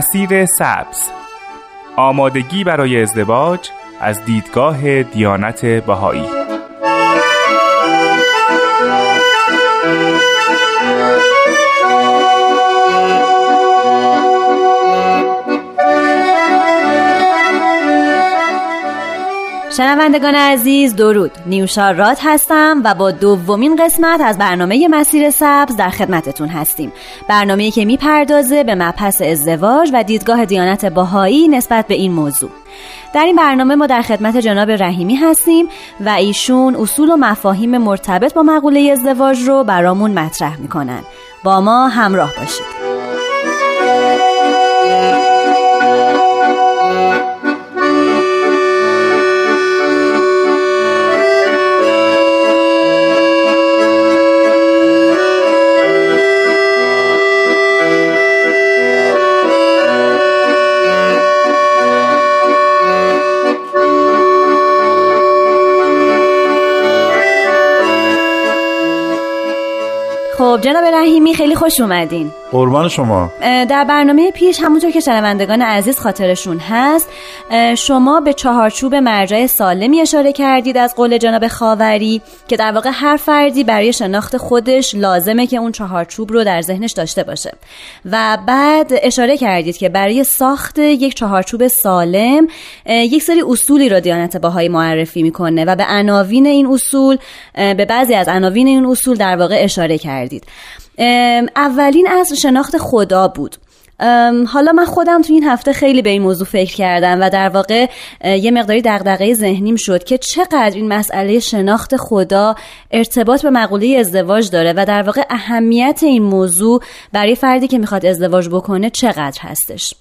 مسیر سبز. آمادگی برای ازدواج از دیدگاه دیانت بهایی. شنوندگان عزیز درود. نیوشا راد هستم و با دومین قسمت از برنامه مسیر سبز در خدمتتون هستیم. برنامه‌ای که می‌پردازه به مبحث ازدواج و دیدگاه دیانت باهایی نسبت به این موضوع. در این برنامه ما در خدمت جناب رحیمی هستیم و ایشون اصول و مفاهیم مرتبط با مقوله ازدواج رو برامون مطرح می‌کنن. با ما همراه باشید. خب جناب رحیمی خیلی خوش اومدین. قربان شما. در برنامه پیش همونطور که شنوندگان عزیز خاطرشون هست شما به چهارچوب مرجع سالمی اشاره کردید از قول جناب خاوری که در واقع هر فردی برای شناخت خودش لازمه که اون چهارچوب رو در ذهنش داشته باشه. و بعد اشاره کردید که برای ساخت یک چهارچوب سالم یک سری اصولی رو دیانت باهایی معرفی می‌کنه و به عناوین این اصول به بعضی از عناوین این اصول در واقع اشاره کردید. اولین اصل شناخت خدا بود. حالا من خودم تو این هفته خیلی به این موضوع فکر کردم و در واقع یه مقداری دغدغه ذهنیم شد که چقدر این مسئله شناخت خدا ارتباط به مقوله ازدواج داره و در واقع اهمیت این موضوع برای فردی که می‌خواد ازدواج بکنه چقدر هستش.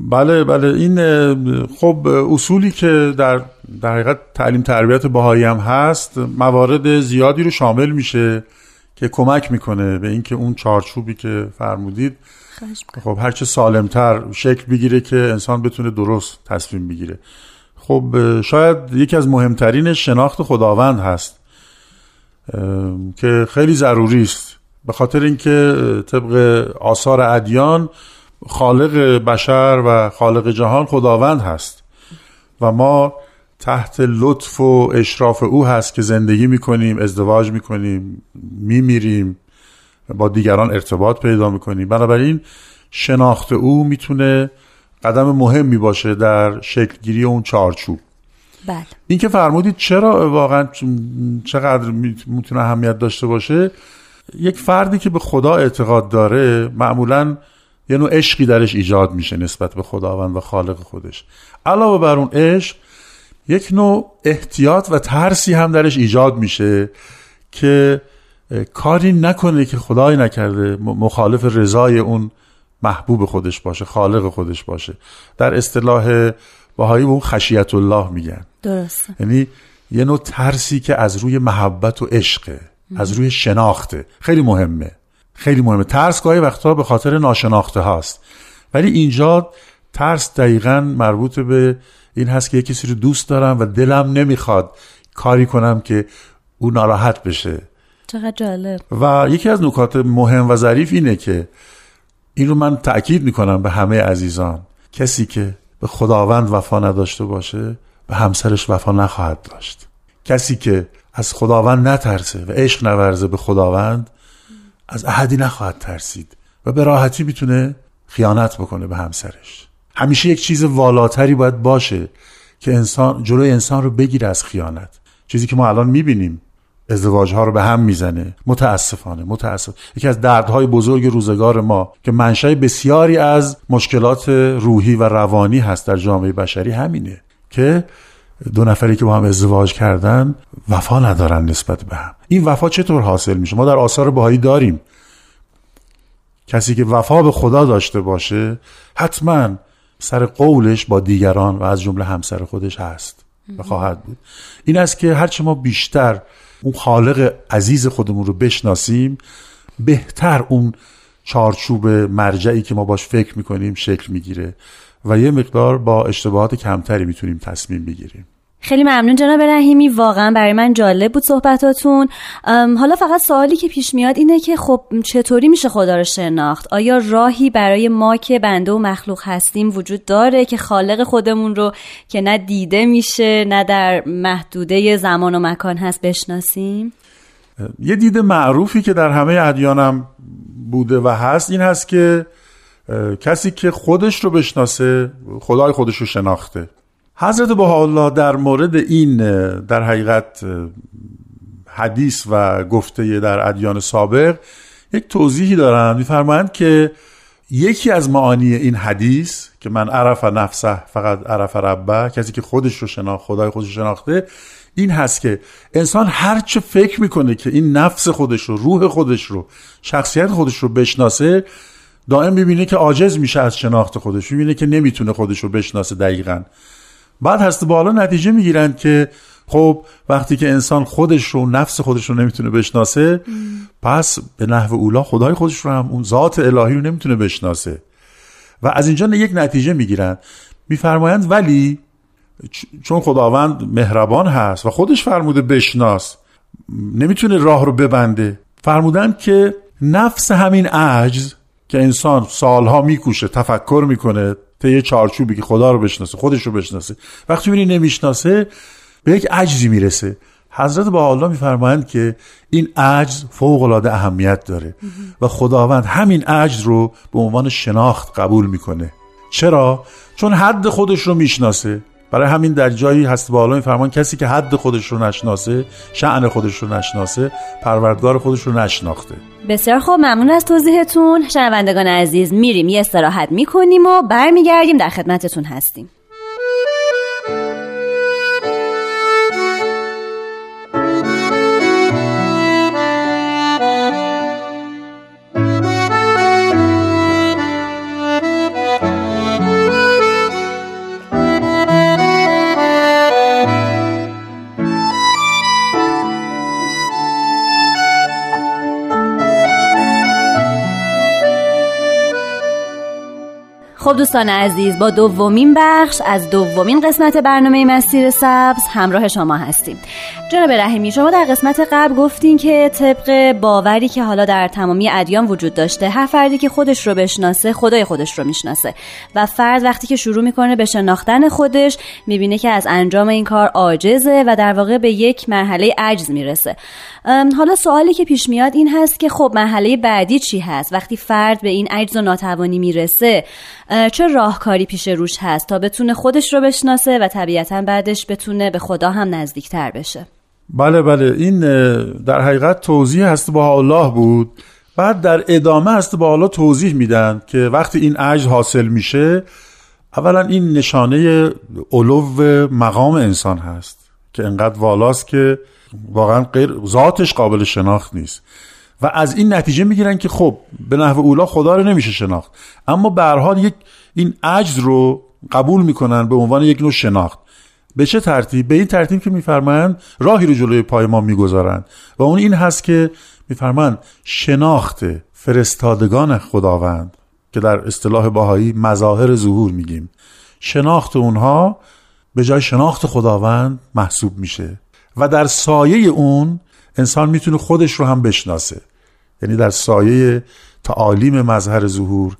بله بله. این خب اصولی که در در حقیقت تعلیم تربیت باهایی هم هست موارد زیادی رو شامل میشه. که کمک می‌کنه به اینکه اون چارچوبی که فرمودید خب هرچه سالمتر شکل بگیره که انسان بتونه درست تصمیم بگیره. خب شاید یکی از مهمترین شناخت خداوند هست که خیلی ضروری است. به خاطر اینکه طبق آثار ادیان خالق بشر و خالق جهان خداوند هست و ما تحت لطف و اشراف او هست که زندگی می‌کنیم ازدواج می‌کنیم میمیریم با دیگران ارتباط پیدا می‌کنیم. بنابراین شناخت او می‌تونه قدم مهمی باشه در شکلگیری اون چارچوب. بله. این که فرمودید چرا واقعا چقدر می‌تونه اهمیت داشته باشه یک فردی که به خدا اعتقاد داره معمولا یه نوع عشقی درش ایجاد میشه نسبت به خداوند و خالق خودش. علاوه بر اون عشق یک نوع احتیاط و ترسی هم درش ایجاد میشه که کاری نکنه که خدای نکرده مخالف رضای اون محبوب خودش باشه خالق خودش باشه. در اصطلاح باهایی به اون خشیت الله میگن. درسته. یعنی یه نوع ترسی که از روی محبت و عشقه از روی شناخته. خیلی مهمه. خیلی مهمه. ترس گاهی وقتا به خاطر ناشناخته هاست. ولی اینجا ترس دقیقا مربوط به این هست که یه کسی رو دوست دارم و دلم نمی‌خواد کاری کنم که او ناراحت بشه. چقدر جالب. و یکی از نکات مهم و ظریف اینه که این رو من تأکید می‌کنم به همه عزیزان. کسی که به خداوند وفا نداشته باشه به همسرش وفا نخواهد داشت. کسی که از خداوند نترسه و عشق نورزه به خداوند از احدی نخواهد ترسید و به راحتی می‌تونه خیانت بکنه به همسرش. همیشه یک چیز والاتری باید باشه که انسان جلوی انسان رو بگیره از خیانت. چیزی که ما الان می‌بینیم ازدواج ها رو به هم می‌زنه. متاسفانه متاسف. یکی از دردهای بزرگ روزگار ما که منشأ بسیاری از مشکلات روحی و روانی هست در جامعه بشری همینه که دو نفری که با هم ازدواج کردن وفا ندارن نسبت به هم. این وفا چطور حاصل میشه؟ ما در آثار بهایی داریم. کسی که وفا به خدا داشته باشه حتما سر قولش با دیگران و از جمله همسر خودش هست و خواهد بود. این است که هرچه ما بیشتر اون خالق عزیز خودمون رو بشناسیم بهتر اون چارچوب مرجعی که ما باش فکر می‌کنیم شکل می‌گیره و یه مقدار با اشتباهات کمتری می‌تونیم تصمیم بگیریم. خیلی ممنون جناب رحیمی. واقعا برای من جالب بود صحبتاتون. حالا فقط سوالی که پیش میاد اینه که خب چطوری میشه خدا رو شناخت؟ آیا راهی برای ما که بنده و مخلوق هستیم وجود داره که خالق خودمون رو که نه دیده میشه نه در محدوده زمان و مکان هست بشناسیم؟ یه دید معروفی که در همه ادیانم بوده و هست این هست که کسی که خودش رو بشناسه خدای خودش رو شناخته. حضرت بها در مورد این در حقیقت حدیث و گفته در ادیان سابق یک توضیحی دارن. میفرمایند که یکی از معانی این حدیث که من عرف نفسه فقط عرف ربه کسی که خودش رو شناخت خدای خودش رو شناخته این هست که انسان هر چه فکر می‌کنه که این نفس خودش رو روح خودش رو شخصیت خودش رو بشناسه دائم می‌بینه که عاجز میشه از شناخت خودش می‌بینه که نمی‌تونه خودش رو بشناسه دقیقا. بعد هست بالا نتیجه می‌گیرند که خب وقتی که انسان خودش رو نفس خودش رو نمی‌تونه بشناسه پس به نحو اولا خدای خودش رو هم اون ذات الهی رو نمی‌تونه بشناسه. و از اینجا یک نتیجه می‌گیرن میفرمایند ولی چون خداوند مهربان هست و خودش فرموده بشناس نمی‌تونه راه رو ببنده. فرمودن که نفس همین عجز که انسان سالها میکوشه تفکر می‌کنه یه چارچوبی که خدا رو بشناسه خودش رو بشناسه. وقتی می‌بینی نمی‌شناسه به یک عجزی می‌رسه. حضرت با الله میفرمایند که این عجز فوق العاده اهمیت داره. و خداوند همین عجز رو به عنوان شناخت قبول می‌کنه. چرا؟ چون حد خودش رو می‌شناسه. برای همین در جایی هست بالا فرمان کسی که حد خودش رو نشناسه شعن خودش رو نشناسه پروردگار خودش رو نشناخته. بسیار خوب ممنون از توضیحتون. شنوندگان عزیز میریم یه استراحت می‌کنیم و برمیگردیم. در خدمتتون هستیم. خب دوستان عزیز با دومین بخش از دومین قسمت برنامه مسیر سبز همراه شما هستیم. جناب رحیمی شما در قسمت قبل گفتین که طبق باوری که حالا در تمامی ادیان وجود داشته هر فردی که خودش رو بشناسه خدای خودش رو می‌شناسه. و فرد وقتی که شروع می‌کنه به شناختن خودش می‌بینه که از انجام این کار عاجزه و در واقع به یک مرحله عجز می‌رسه. حالا سوالی که پیش میاد این هست که خب مرحله بعدی چی هست؟ وقتی فرد به این عجز و ناتوانی می‌رسه چه راهکاری پیش روش هست تا بتونه خودش رو بشناسه و طبیعتا بعدش بتونه به خدا هم نزدیکتر بشه؟ بله بله. این در حقیقت توضیح هست با الله بود. بعد در ادامه هست با الله توضیح میدن که وقتی این عجز حاصل میشه اولا این نشانه علو مقام انسان هست که انقدر والاست که واقعا غیر ذاتش قابل شناخت نیست. و از این نتیجه می‌گیرن که خب به نحو اولا خدا رو نمیشه شناخت. اما به حال یک این عجز رو قبول می‌کنن به عنوان یک نوع شناخت. به چه ترتیب؟ به این ترتیب که میفرمایند راهی رو جلوی پای ما می‌گذارند. و اون این هست که میفرمایند شناخت فرستادگان خداوند که در اصطلاح باهایی مظاهر ظهور میگیم. شناخت اونها به جای شناخت خداوند محسوب میشه. و در سایه اون انسان می‌تونه خودش رو هم بشناسه. یعنی در سایه تعالیم مظهر ظهور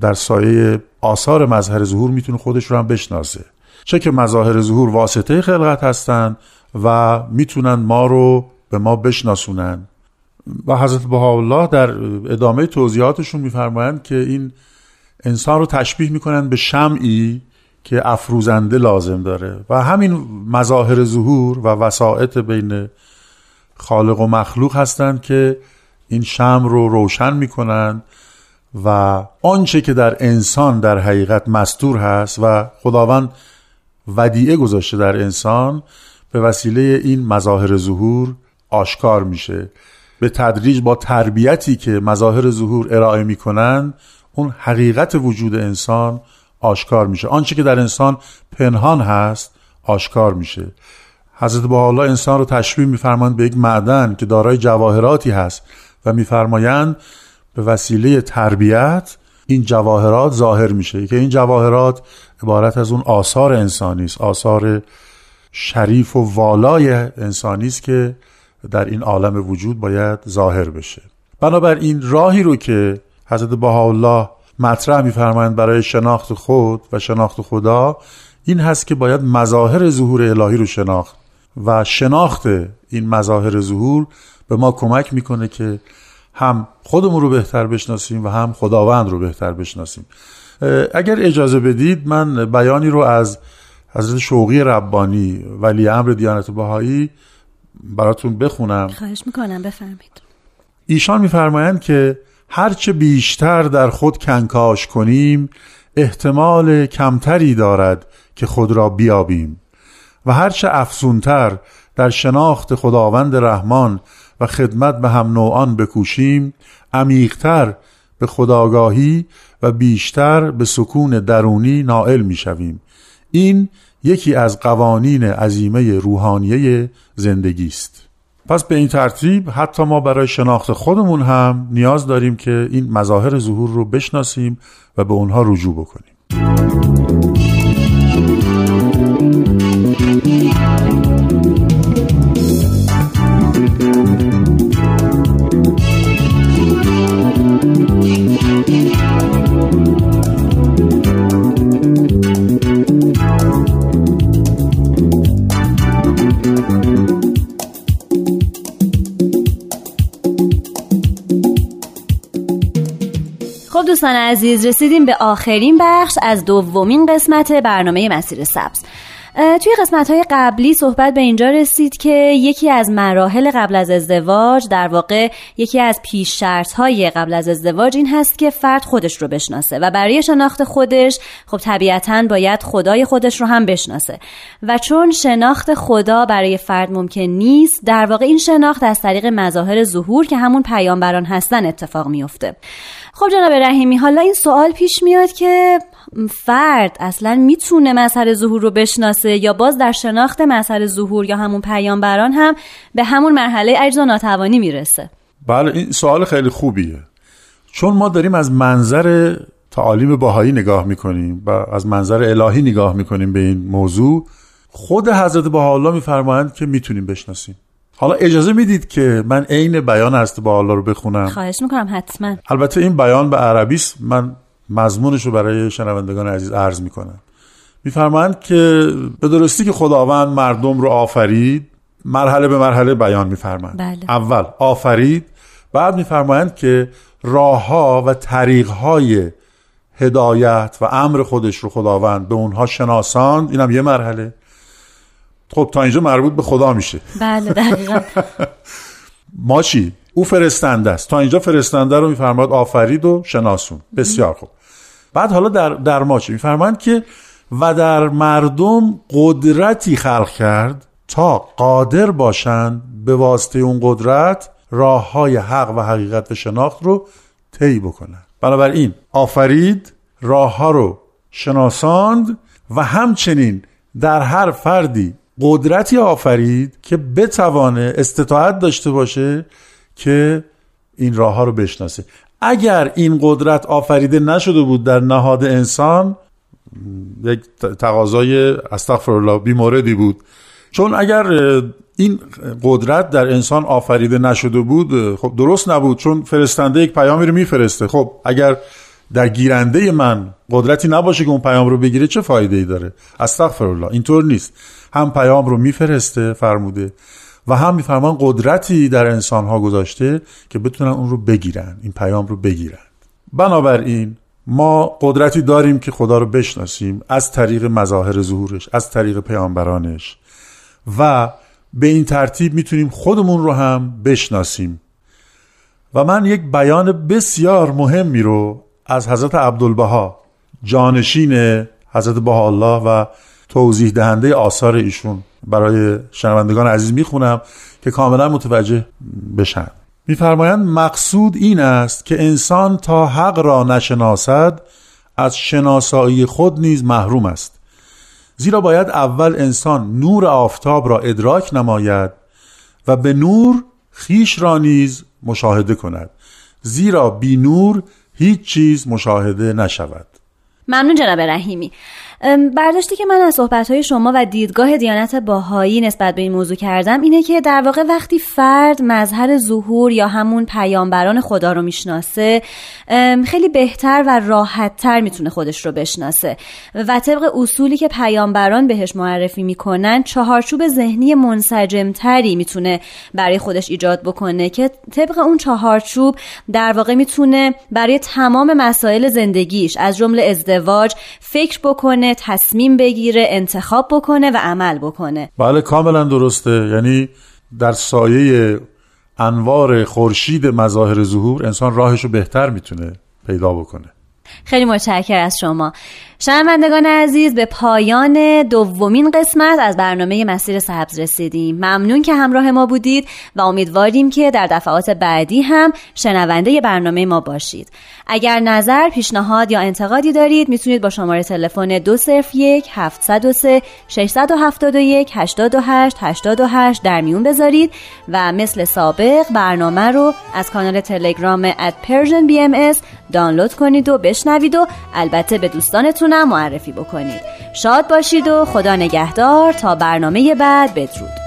در سایه آثار مظهر ظهور می‌تونه خودش رو هم بشناسه. چه که مظاهر ظهور واسطه خلقت هستن و می‌تونن ما رو به ما بشناسونن. و حضرت بهاءالله در ادامه توضیحاتشون میفرمایند که این انسان رو تشبیه می‌کنن به شمعی که افروزنده لازم داره. و همین مظاهر ظهور و وسائط بین خالق و مخلوق هستند که این شم رو روشن می‌کنن و آنچه که در انسان در حقیقت مستور هست و خداوند ودیعه گذاشته در انسان به وسیله این مظاهر ظهور آشکار میشه. به تدریج با تربیتی که مظاهر ظهور ارائه می‌کنن اون حقیقت وجود انسان آشکار میشه. آنچه که در انسان پنهان هست آشکار میشه. حضرت با الله انسان رو تشبیه میفرمایند به یک معدن که دارای جواهراتی هست و میفرمایند به وسیله تربیت این جواهرات ظاهر میشه. که این جواهرات عبارت از اون آثار انسانی است. آثار شریف و والای انسانی است که در این عالم وجود باید ظاهر بشه. بنابراین راهی رو که حضرت بهاءالله مطرح میفرمایند برای شناخت خود و شناخت خدا این هست که باید مظاهر ظهور الهی رو شناخت. و شناخت این مظاهر ظهور به ما کمک می‌کنه که هم خودمون رو بهتر بشناسیم و هم خداوند رو بهتر بشناسیم. اگر اجازه بدید من بیانی رو از حضرت شوقی ربانی ولی امر دیانت بهایی براتون بخونم. خواهش می‌کنم بفرمید ایشان میفرمایند که هرچه بیشتر در خود کنکاش کنیم احتمال کمتری دارد که خود را بیابیم. و هرچه افزونتر در شناخت خداوند رحمان و خدمت به هم نوعان بکوشیم عمیقتر به خداگاهی و بیشتر به سکون درونی نائل می شویم. این یکی از قوانین عظیمه روحانیه زندگی است پس به این ترتیب حتی ما برای شناخت خودمون هم نیاز داریم که این مظاهر ظهور رو بشناسیم و به اونها رجوع بکنیم دوستان عزیز رسیدیم به آخرین بخش از دومین قسمت برنامه مسیر سبز. توی قسمت های قبلی صحبت به اینجا رسید که یکی از مراحل قبل از ازدواج در واقع یکی از پیش شرط های قبل از ازدواج این هست که فرد خودش رو بشناسه و برای شناخت خودش خب طبیعتا باید خدای خودش رو هم بشناسه. و چون شناخت خدا برای فرد ممکن نیست در واقع این شناخت از طریق مظاهر ظهور که همون پیامبران هستن اتفاق میفته خب جناب رحیمی حالا این سوال پیش میاد که فرد اصلا می‌تونه مظهر ظهور رو بشناسه یا باز در شناخت مظهر ظهور یا همون پیامبران هم به همون مرحله عجز و ناتوانی می‌رسه. بله این سوال خیلی خوبیه. چون ما داریم از منظر تعالیم باهایی نگاه می‌کنیم و از منظر الهی نگاه می‌کنیم به این موضوع خود حضرت بهاءالله میفرمایند که می‌تونیم بشناسیم. حالا اجازه می‌دید که من عین بیان حضرت بهاءالله رو بخونم. خواهش می‌کنم حتما. البته این بیان به عربی است. من مضمونش رو برای شنوندگان عزیز عرض می‌کنم. میفرمایند که به درستی که خداوند مردم رو آفرید مرحله به مرحله بیان میفرمایند بله. اول آفرید. بعد میفرمایند که راهها و طریقهای هدایت و امر خودش رو خداوند به اونها شناساند. اینم یه مرحله. خب تا اینجا مربوط به خدا میشه. بله دقیقا. ما چی؟ او فرستنده است. تا اینجا فرستنده رو میفرماد آفرید و شناسون. بسیار خوب. بعد حالا در, در ما چی؟ میفرمایند که و در مردم قدرتی خلق کرد تا قادر باشند به واسطه اون قدرت راه های حق و حقیقت و شناخت رو طی بکنند. بنابراین آفرید راه ها رو شناساند و همچنین در هر فردی قدرتی آفرید که بتوانه استطاعت داشته باشه که این راه ها رو بشناسه. اگر این قدرت آفریده نشده بود در نهاد انسان یک تقاضای استغفر الله بیموردی بود. چون اگر این قدرت در انسان آفریده نشده بود خب درست نبود چون فرستنده یک پیامی رو میفرسته. خب اگر در گیرنده من قدرتی نباشه که اون پیام رو بگیره چه فایده ای داره؟ استغفر الله اینطور نیست. هم پیام رو میفرسته فرموده. و هم میفرمان قدرتی در انسان ها گذاشته که بتونن اون رو بگیرن این پیام رو بگیرن. بنابراین ما قدرتی داریم که خدا رو بشناسیم از طریق مظاهر ظهورش از طریق پیامبرانش و به این ترتیب می‌تونیم خودمون رو هم بشناسیم. و من یک بیان بسیار مهمی رو از حضرت عبدالبها جانشین حضرت الله و توضیح دهنده آثار ایشون برای شنوندگان عزیز می‌خونم که کاملا متوجه بشن. میفرمایند مقصود این است که انسان تا حق را نشناسد از شناسایی خود نیز محروم است. زیرا باید اول انسان نور آفتاب را ادراک نماید و به نور خیش را نیز مشاهده کند. زیرا بی نور هیچ چیز مشاهده نشود. ممنون جناب رحیمی. برداشتی که من از صحبتهای شما و دیدگاه دیانت باهایی نسبت به این موضوع کردم اینه که در واقع وقتی فرد مظهر ظهور یا همون پیامبران خدا رو می‌شناسه خیلی بهتر و راحتتر می‌تونه خودش رو بشناسه و طبق اصولی که پیامبران بهش معرفی می‌کنن چهارچوب ذهنی منسجمتری می‌تونه برای خودش ایجاد بکنه که طبق اون چهارچوب در واقع می‌تونه برای تمام مسائل زندگیش از جمله ازدواج فکر بکنه تصمیم بگیره انتخاب بکنه و عمل بکنه. بله کاملا درسته. یعنی در سایه انوار خورشید مظاهر ظهور انسان راهش رو بهتر می‌تونه پیدا بکنه. خیلی متشکر از شما. شنوندگان عزیز به پایان دومین قسمت از برنامه مسیر سبز رسیدیم. ممنون که همراه ما بودید و امیدواریم که در دفعات بعدی هم شنونده برنامه ما باشید. اگر نظر پیشنهاد یا انتقادی دارید می‌تونید با شماره تلفن 201 703 671 828 828 در میون بذارید و مثل سابق برنامه رو از کانال تلگرام at Persian دانلود کنید و بشنوید و البته به دوستانتون معرفی بکنید. شاد باشید و خدا نگهدار تا برنامه بعد بدرود.